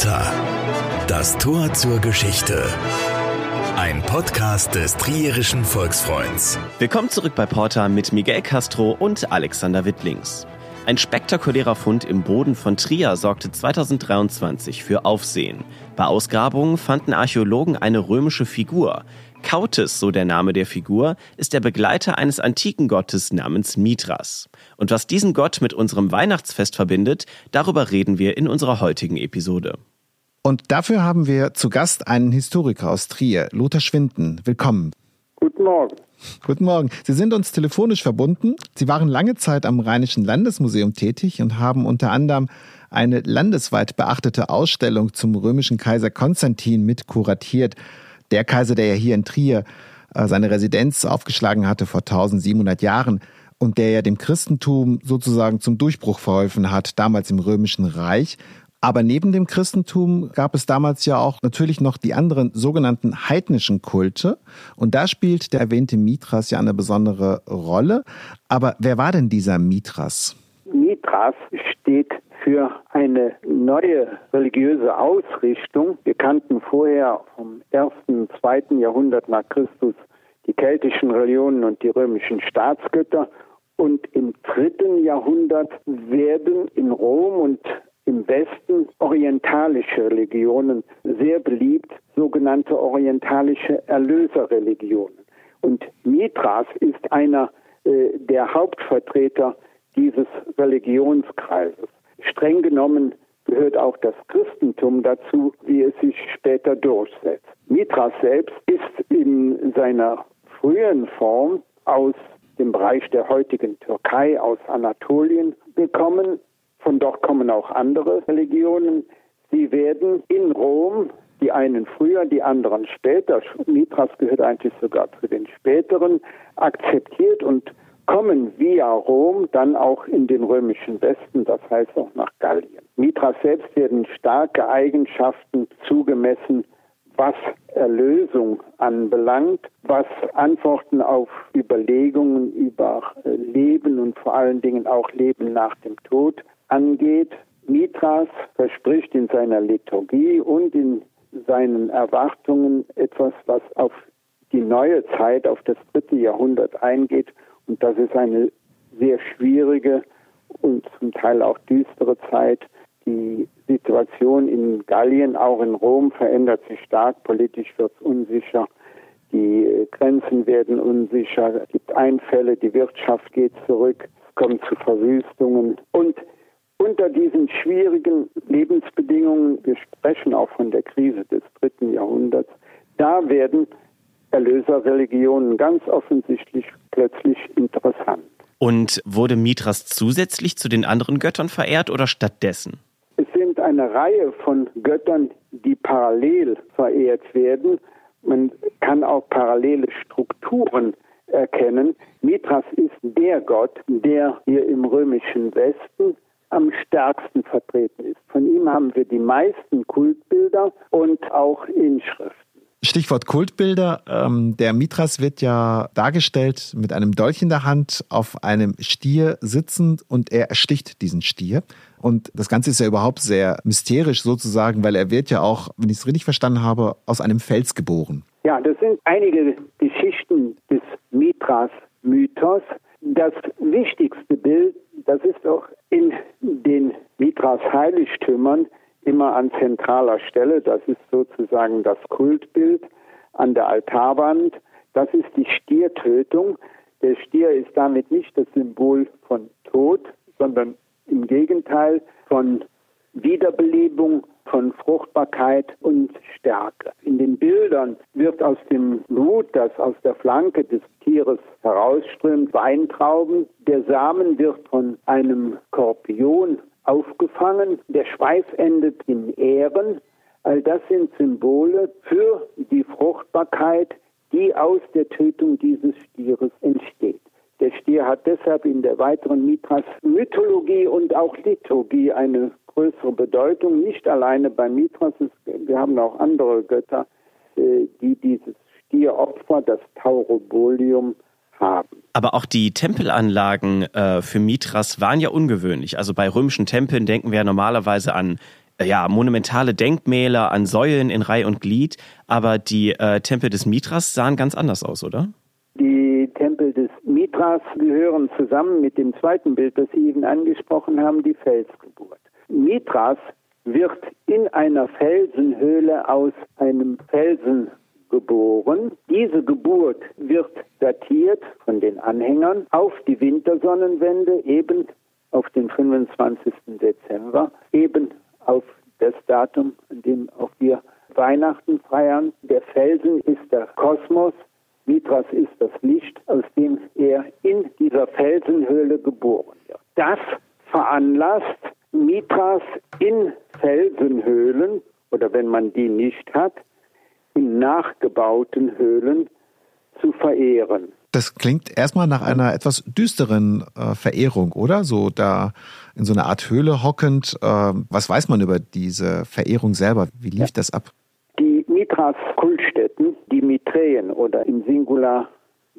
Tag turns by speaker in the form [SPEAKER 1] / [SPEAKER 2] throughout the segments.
[SPEAKER 1] Porta. Das Tor zur Geschichte. Ein Podcast des Trierischen Volksfreunds.
[SPEAKER 2] Willkommen zurück bei Porta mit Miguel Castro und Alexander Wittlings. Ein spektakulärer Fund im Boden von Trier sorgte 2023 für Aufsehen. Bei Ausgrabungen fanden Archäologen eine römische Figur. Kautes, so der Name der Figur, ist der Begleiter eines antiken Gottes namens Mithras. Und was diesen Gott mit unserem Weihnachtsfest verbindet, darüber reden wir in unserer heutigen Episode.
[SPEAKER 3] Und dafür haben wir zu Gast einen Historiker aus Trier, Lothar Schwinden. Willkommen.
[SPEAKER 4] Guten Morgen.
[SPEAKER 3] Guten Morgen. Sie sind uns telefonisch verbunden. Sie waren lange Zeit am Rheinischen Landesmuseum tätig und haben unter anderem eine landesweit beachtete Ausstellung zum römischen Kaiser Konstantin mit kuratiert. Der Kaiser, der ja hier in Trier äh, seine Residenz aufgeschlagen hatte vor 1700 Jahren und der ja dem Christentum sozusagen zum Durchbruch verholfen hat, damals im römischen Reich. Aber neben dem Christentum gab es damals ja auch natürlich noch die anderen sogenannten heidnischen Kulte. Und da spielt der erwähnte Mithras ja eine besondere Rolle. Aber wer war denn dieser Mithras?
[SPEAKER 4] Mithras steht für eine neue religiöse Ausrichtung. Wir kannten vorher vom ersten, zweiten Jahrhundert nach Christus die keltischen Religionen und die römischen Staatsgötter. Und im dritten Jahrhundert werden in Rom und im Westen orientalische Religionen sehr beliebt, sogenannte orientalische Erlöserreligionen. Und Mithras ist einer äh, der Hauptvertreter dieses Religionskreises. Streng genommen gehört auch das Christentum dazu, wie es sich später durchsetzt. Mithras selbst ist in seiner frühen Form aus dem Bereich der heutigen Türkei, aus Anatolien gekommen von dort kommen auch andere Religionen. Sie werden in Rom, die einen früher, die anderen später, Mithras gehört eigentlich sogar zu den späteren, akzeptiert und kommen via Rom dann auch in den römischen Westen, das heißt auch nach Gallien. Mithras selbst werden starke Eigenschaften zugemessen, was Erlösung anbelangt, was Antworten auf Überlegungen über Leben und vor allen Dingen auch Leben nach dem Tod angeht. Mithras verspricht in seiner Liturgie und in seinen Erwartungen etwas, was auf die neue Zeit, auf das dritte Jahrhundert eingeht. Und das ist eine sehr schwierige und zum Teil auch düstere Zeit. Die Situation in Gallien, auch in Rom, verändert sich stark. Politisch wird es unsicher. Die Grenzen werden unsicher. Es gibt Einfälle. Die Wirtschaft geht zurück. Es kommt zu Verwüstungen. Und unter diesen schwierigen Lebensbedingungen, wir sprechen auch von der Krise des dritten Jahrhunderts, da werden Erlöserreligionen ganz offensichtlich plötzlich interessant.
[SPEAKER 2] Und wurde Mithras zusätzlich zu den anderen Göttern verehrt oder stattdessen?
[SPEAKER 4] Es sind eine Reihe von Göttern, die parallel verehrt werden. Man kann auch parallele Strukturen erkennen. Mithras ist der Gott, der hier im römischen Westen am stärksten vertreten ist. Von ihm haben wir die meisten Kultbilder und auch Inschriften.
[SPEAKER 3] Stichwort Kultbilder. Ähm, der Mithras wird ja dargestellt mit einem Dolch in der Hand auf einem Stier sitzend und er ersticht diesen Stier. Und das Ganze ist ja überhaupt sehr mysterisch sozusagen, weil er wird ja auch, wenn ich es richtig verstanden habe, aus einem Fels geboren.
[SPEAKER 4] Ja, das sind einige Geschichten des Mithras-Mythos. Das wichtigste Bild, das ist auch in den Mithras Heiligtümern immer an zentraler Stelle. Das ist sozusagen das Kultbild an der Altarwand. Das ist die Stiertötung. Der Stier ist damit nicht das Symbol von Tod, sondern im Gegenteil von Wiederbelebung, von Fruchtbarkeit und Stärke. In den Bildern wird aus dem Blut, das aus der Flanke des Tieres herausströmt, Weintrauben. Der Samen wird von einem Skorpion aufgefangen. Der Schweif endet in Ähren. All das sind Symbole für die Fruchtbarkeit, die aus der Tötung dieses Stieres entsteht. Der Stier hat deshalb in der weiteren Mithras-Mythologie und auch Liturgie eine größere Bedeutung. Nicht alleine bei Mithras, wir haben auch andere Götter, äh, die dieses Stieropfer, das Taurobolium, haben.
[SPEAKER 2] Aber auch die Tempelanlagen äh, für Mithras waren ja ungewöhnlich. Also bei römischen Tempeln denken wir ja normalerweise an ja, monumentale Denkmäler an Säulen in Reih und Glied, aber die äh, Tempel des Mithras sahen ganz anders aus, oder?
[SPEAKER 4] Die Tempel des Mithras gehören zusammen mit dem zweiten Bild, das Sie eben angesprochen haben, die Felsgeburt. Mithras wird in einer Felsenhöhle aus einem Felsen geboren. Diese Geburt wird datiert von den Anhängern auf die Wintersonnenwende, eben auf den 25. Dezember, eben auf das Datum, an dem auch wir Weihnachten feiern. Der Felsen ist der Kosmos, Mithras ist das Licht, aus dem er in dieser Felsenhöhle geboren wird. Das veranlasst Mithras in Felsenhöhlen oder wenn man die nicht hat, in nachgebauten Höhlen zu verehren.
[SPEAKER 3] Das klingt erstmal nach einer etwas düsteren äh, Verehrung, oder? So da in so einer Art Höhle hockend. Äh, was weiß man über diese Verehrung selber? Wie lief ja. das ab?
[SPEAKER 4] Die Mithras-Kultstätten, die Miträen oder im Singular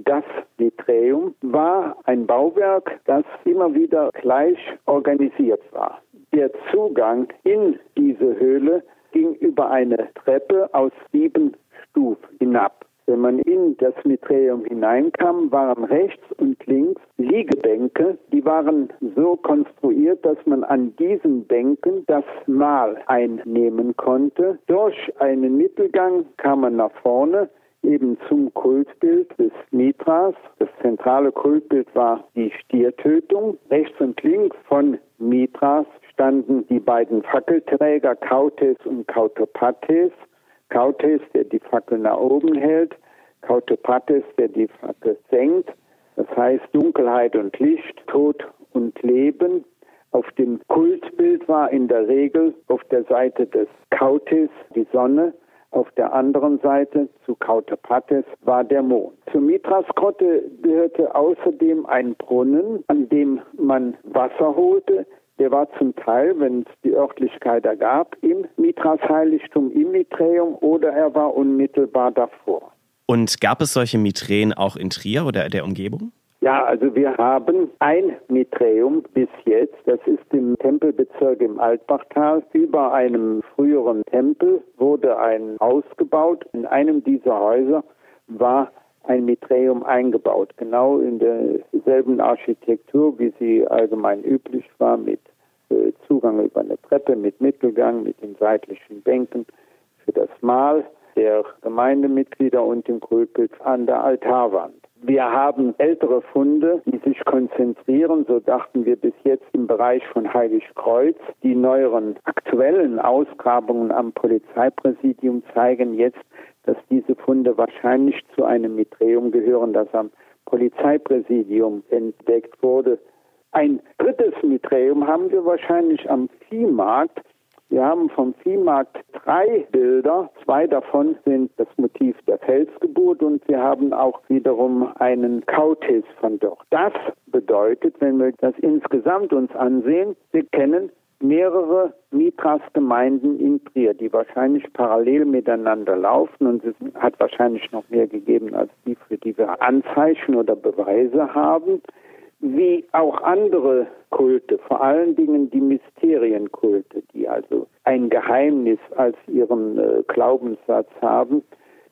[SPEAKER 4] das Miträum, war ein Bauwerk, das immer wieder gleich organisiert war. Der Zugang in diese Höhle ging über eine Treppe aus sieben Stufen hinab. Wenn man in das Miträum hineinkam, waren rechts und links Liegebänke. Die waren so konstruiert, dass man an diesen Bänken das Mahl einnehmen konnte. Durch einen Mittelgang kam man nach vorne eben zum Kultbild des Mithras. Das zentrale Kultbild war die Stiertötung. Rechts und links von Mithras standen die beiden Fackelträger Kautes und Kautopates. Kautes, der die Fackel nach oben hält, Kautopates, der die Fackel senkt. Das heißt Dunkelheit und Licht, Tod und Leben. Auf dem Kultbild war in der Regel auf der Seite des Kautes die Sonne, auf der anderen Seite zu Kautopates war der Mond. Zur Mitras-Grotte gehörte außerdem ein Brunnen, an dem man Wasser holte. Der war zum Teil, wenn es die Örtlichkeit ergab, im Mitras-Heiligtum im Miträum oder er war unmittelbar davor.
[SPEAKER 2] Und gab es solche Miträen auch in Trier oder der Umgebung?
[SPEAKER 4] Ja, also wir haben ein Miträum bis jetzt. Das ist im Tempelbezirk im Altbachtal. Über einem früheren Tempel wurde ein Haus gebaut. In einem dieser Häuser war ein Miträum eingebaut, genau in derselben Architektur, wie sie allgemein üblich war, mit äh, Zugang über eine Treppe, mit Mittelgang, mit den seitlichen Bänken für das Mahl der Gemeindemitglieder und dem Kultbild an der Altarwand. Wir haben ältere Funde, die sich konzentrieren, so dachten wir bis jetzt im Bereich von Heiligkreuz. Die neueren aktuellen Ausgrabungen am Polizeipräsidium zeigen jetzt, dass diese Funde wahrscheinlich zu einem Miträum gehören, das am Polizeipräsidium entdeckt wurde. Ein drittes Miträum haben wir wahrscheinlich am Viehmarkt. Wir haben vom Viehmarkt drei Bilder. Zwei davon sind das Motiv der Felsgeburt und wir haben auch wiederum einen Kautis von dort. Das bedeutet, wenn wir das insgesamt uns ansehen, wir kennen mehrere Mitras-Gemeinden in Trier, die wahrscheinlich parallel miteinander laufen und es hat wahrscheinlich noch mehr gegeben als die, für die wir Anzeichen oder Beweise haben wie auch andere Kulte, vor allen Dingen die Mysterienkulte, die also ein Geheimnis als ihren äh, Glaubenssatz haben,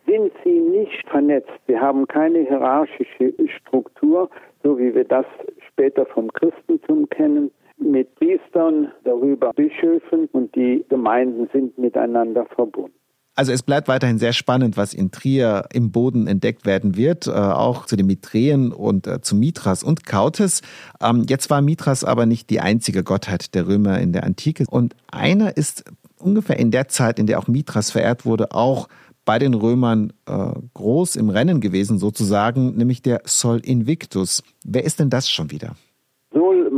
[SPEAKER 4] sind sie nicht vernetzt. Sie haben keine hierarchische Struktur, so wie wir das später vom Christentum kennen, mit Priestern, darüber Bischöfen und die Gemeinden sind miteinander verbunden.
[SPEAKER 3] Also es bleibt weiterhin sehr spannend, was in Trier im Boden entdeckt werden wird, äh, auch zu den Miträen und äh, zu Mithras und Kautes. Ähm, jetzt war Mithras aber nicht die einzige Gottheit der Römer in der Antike. Und einer ist ungefähr in der Zeit, in der auch Mithras verehrt wurde, auch bei den Römern äh, groß im Rennen gewesen sozusagen, nämlich der Sol Invictus. Wer ist denn das schon wieder?
[SPEAKER 4] Sol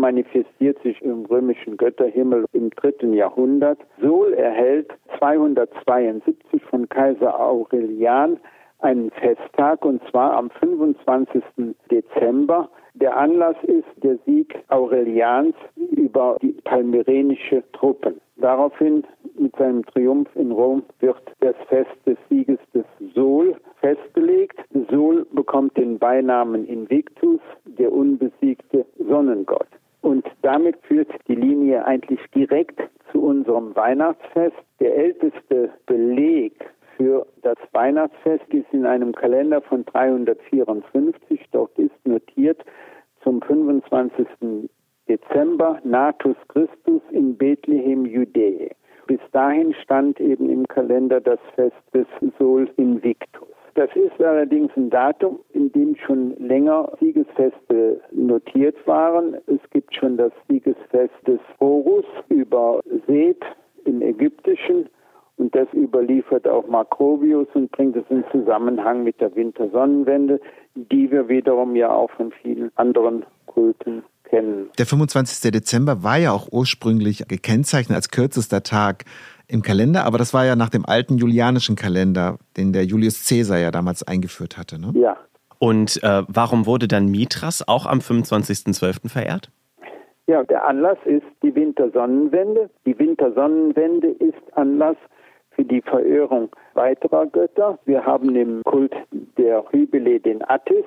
[SPEAKER 4] manifestiert sich im römischen Götterhimmel im dritten Jahrhundert. Sol erhält 272 von Kaiser Aurelian einen Festtag und zwar am 25. Dezember. Der Anlass ist der Sieg Aurelians über die palmyrenische Truppen. Daraufhin mit seinem Triumph in Rom wird das Fest des Sieges des Sol festgelegt. Sol bekommt den Beinamen Invictus, der unbesiegte Sonnengott. Und damit führt die Linie eigentlich direkt zu unserem Weihnachtsfest. Der älteste Beleg für das Weihnachtsfest ist in einem Kalender von 354. Dort ist notiert zum 25. Dezember Natus Christus in Bethlehem Judäe. Bis dahin stand eben im Kalender das Fest des Sol Invictus. Das ist allerdings ein Datum, in dem schon länger Siegesfeste notiert waren. Es gibt schon das Siegesfest des Horus über Seth im Ägyptischen und das überliefert auch Makrobius und bringt es in Zusammenhang mit der Wintersonnenwende, die wir wiederum ja auch von vielen anderen Kulten kennen.
[SPEAKER 3] Der 25. Dezember war ja auch ursprünglich gekennzeichnet als kürzester Tag im Kalender, aber das war ja nach dem alten julianischen Kalender, den der Julius Caesar ja damals eingeführt hatte. Ne?
[SPEAKER 4] Ja.
[SPEAKER 2] Und äh, warum wurde dann Mithras auch am 25.12. verehrt?
[SPEAKER 4] Ja, der Anlass ist die Wintersonnenwende. Die Wintersonnenwende ist Anlass für die Verehrung weiterer Götter. Wir haben im Kult der Hybele den Attis,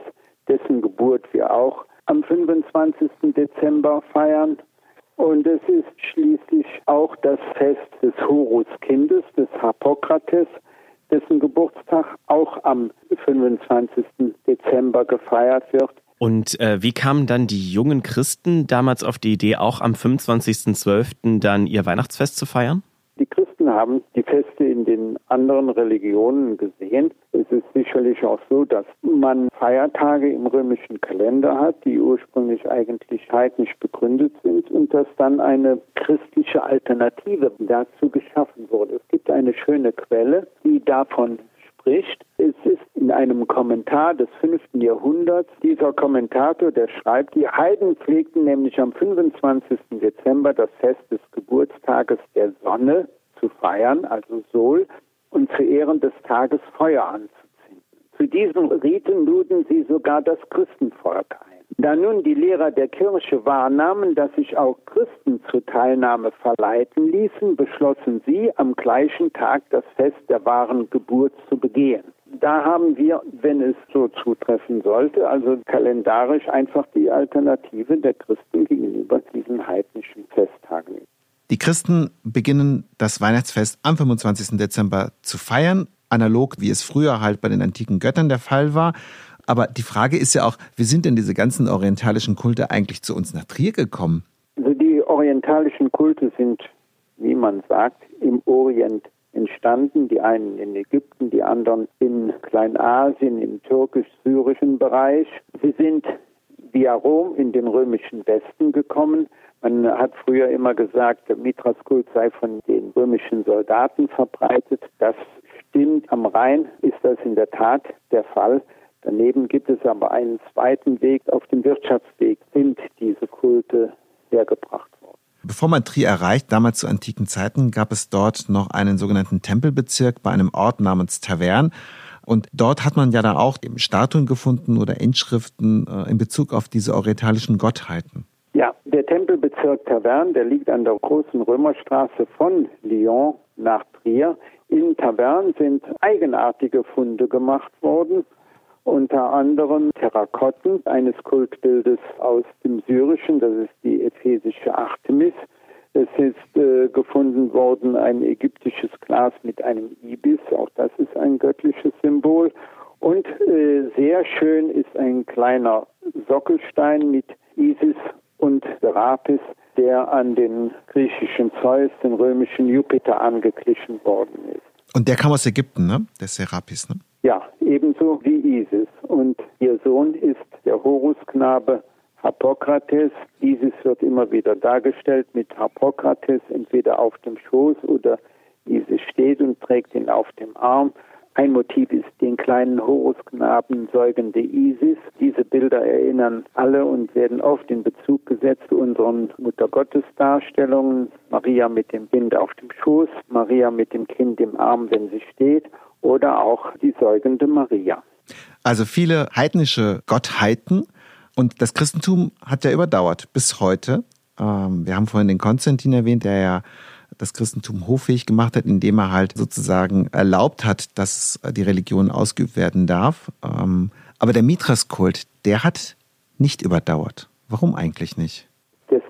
[SPEAKER 4] dessen Geburt wir auch am 25. Dezember feiern. Und es ist schließlich auch das Fest des Horuskindes, des Harpokrates, dessen Geburtstag auch am 25. Dezember gefeiert wird.
[SPEAKER 2] Und äh, wie kamen dann die jungen Christen damals auf die Idee, auch am 25.12. dann ihr Weihnachtsfest zu feiern?
[SPEAKER 4] Haben die Feste in den anderen Religionen gesehen. Es ist sicherlich auch so, dass man Feiertage im römischen Kalender hat, die ursprünglich eigentlich heidnisch begründet sind und dass dann eine christliche Alternative dazu geschaffen wurde. Es gibt eine schöne Quelle, die davon spricht. Es ist in einem Kommentar des 5. Jahrhunderts. Dieser Kommentator, der schreibt, die Heiden pflegten nämlich am 25. Dezember das Fest des Geburtstages der Sonne zu feiern, also Sol, und zu Ehren des Tages Feuer anzuzünden. Zu diesen Riten luden sie sogar das Christenvolk ein. Da nun die Lehrer der Kirche wahrnahmen, dass sich auch Christen zur Teilnahme verleiten ließen, beschlossen sie, am gleichen Tag das Fest der wahren Geburt zu begehen. Da haben wir, wenn es so zutreffen sollte, also kalendarisch einfach die Alternative der Christen gegenüber diesen heidnischen Festtagen.
[SPEAKER 3] Die Christen beginnen das Weihnachtsfest am 25. Dezember zu feiern, analog wie es früher halt bei den antiken Göttern der Fall war. Aber die Frage ist ja auch, wie sind denn diese ganzen orientalischen Kulte eigentlich zu uns nach Trier gekommen?
[SPEAKER 4] Also die orientalischen Kulte sind, wie man sagt, im Orient entstanden. Die einen in Ägypten, die anderen in Kleinasien, im türkisch-syrischen Bereich. Sie sind via Rom in den römischen Westen gekommen. Man hat früher immer gesagt, Mithras-Kult sei von den römischen Soldaten verbreitet. Das stimmt. Am Rhein ist das in der Tat der Fall. Daneben gibt es aber einen zweiten Weg. Auf dem Wirtschaftsweg sind diese Kulte hergebracht worden.
[SPEAKER 3] Bevor man Trier erreicht, damals zu antiken Zeiten, gab es dort noch einen sogenannten Tempelbezirk bei einem Ort namens Tavern. Und dort hat man ja da auch eben Statuen gefunden oder Inschriften äh, in Bezug auf diese orientalischen Gottheiten.
[SPEAKER 4] Ja, der Tempelbezirk Tavern, der liegt an der großen Römerstraße von Lyon nach Trier. In Tavern sind eigenartige Funde gemacht worden unter anderem Terrakotten eines Kultbildes aus dem Syrischen, das ist die ephesische Artemis. Es ist äh, gefunden worden ein ägyptisches Glas mit einem Ibis, auch das ist ein göttliches Symbol. Und äh, sehr schön ist ein kleiner Sockelstein mit Isis und Serapis, der an den griechischen Zeus, den römischen Jupiter angeglichen worden ist.
[SPEAKER 3] Und der kam aus Ägypten, ne? Der Serapis, ne?
[SPEAKER 4] Ja, ebenso wie Isis. Und ihr Sohn ist der Horusknabe Harpokrates. Isis wird immer wieder dargestellt mit Harpokrates entweder auf dem Schoß oder Isis steht und trägt ihn auf dem Arm. Ein Motiv ist den kleinen Horusknaben säugende Isis. Diese Bilder erinnern alle und werden oft in Bezug gesetzt zu unseren Muttergottesdarstellungen. Maria mit dem Kind auf dem Schoß, Maria mit dem Kind im Arm, wenn sie steht oder auch die säugende Maria.
[SPEAKER 3] Also viele heidnische Gottheiten und das Christentum hat ja überdauert bis heute. Ähm, wir haben vorhin den Konstantin erwähnt, der ja das Christentum hoffähig gemacht hat, indem er halt sozusagen erlaubt hat, dass die Religion ausgeübt werden darf. Ähm, aber der Mithras-Kult, der hat nicht überdauert. Warum eigentlich nicht?
[SPEAKER 4] Das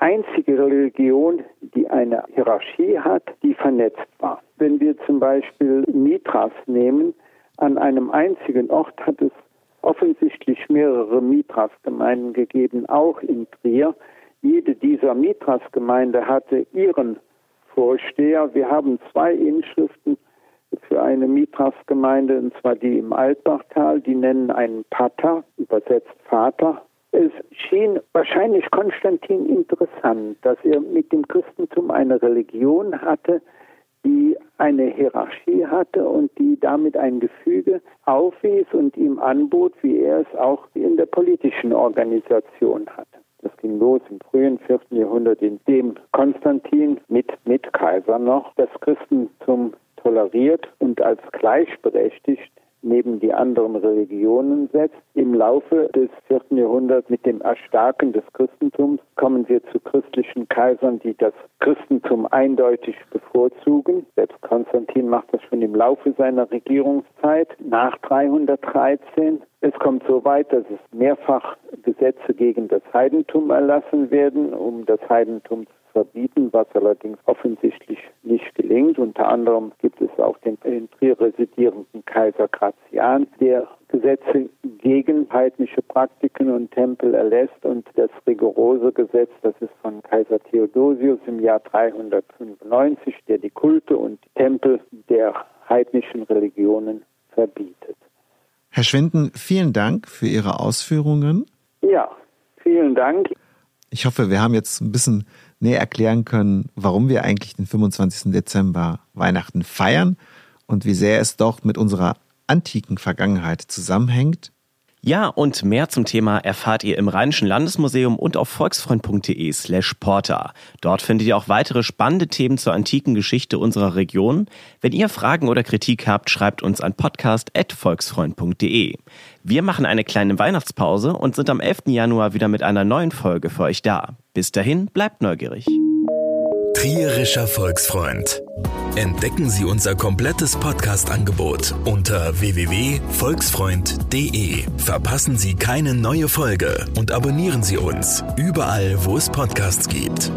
[SPEAKER 4] einzige Religion, die eine Hierarchie hat, die vernetzt war. Wenn wir zum Beispiel Mitras nehmen, an einem einzigen Ort hat es offensichtlich mehrere Mitras-Gemeinden gegeben, auch in Trier. Jede dieser Mitras-Gemeinde hatte ihren Vorsteher. Wir haben zwei Inschriften für eine Mitras-Gemeinde, und zwar die im Altbachtal. Die nennen einen Pater, übersetzt Vater. Es schien wahrscheinlich Konstantin interessant, dass er mit dem Christentum eine Religion hatte, die eine Hierarchie hatte und die damit ein Gefüge aufwies und ihm anbot, wie er es auch in der politischen Organisation hatte. Das ging los im frühen 4. Jahrhundert, in dem Konstantin mit Mitkaiser noch das Christentum toleriert und als gleichberechtigt neben die anderen Religionen setzt. Im Laufe des vierten Jahrhunderts mit dem Erstarken des Christentums kommen wir zu christlichen Kaisern, die das Christentum eindeutig bevorzugen. Selbst Konstantin macht das schon im Laufe seiner Regierungszeit nach 313. Es kommt so weit, dass es mehrfach Gesetze gegen das Heidentum erlassen werden, um das Heidentum zu verbieten, was allerdings offensichtlich nicht gelingt. Unter anderem gibt es auch den in Trier residierenden Kaiser Gratian, der Gesetze gegen heidnische Praktiken und Tempel erlässt und das rigorose Gesetz, das ist von Kaiser Theodosius im Jahr 395, der die Kulte und Tempel der heidnischen Religionen verbietet.
[SPEAKER 3] Herr Schwinden, vielen Dank für Ihre Ausführungen.
[SPEAKER 4] Ja, vielen Dank.
[SPEAKER 3] Ich hoffe, wir haben jetzt ein bisschen näher erklären können, warum wir eigentlich den 25. Dezember Weihnachten feiern und wie sehr es doch mit unserer antiken Vergangenheit zusammenhängt.
[SPEAKER 2] Ja, und mehr zum Thema erfahrt ihr im Rheinischen Landesmuseum und auf volksfreund.de slash porter. Dort findet ihr auch weitere spannende Themen zur antiken Geschichte unserer Region. Wenn ihr Fragen oder Kritik habt, schreibt uns an podcast.volksfreund.de. Wir machen eine kleine Weihnachtspause und sind am 11. Januar wieder mit einer neuen Folge für euch da. Bis dahin, bleibt neugierig.
[SPEAKER 1] Trierischer Volksfreund. Entdecken Sie unser komplettes Podcast-Angebot unter www.volksfreund.de. Verpassen Sie keine neue Folge und abonnieren Sie uns überall, wo es Podcasts gibt.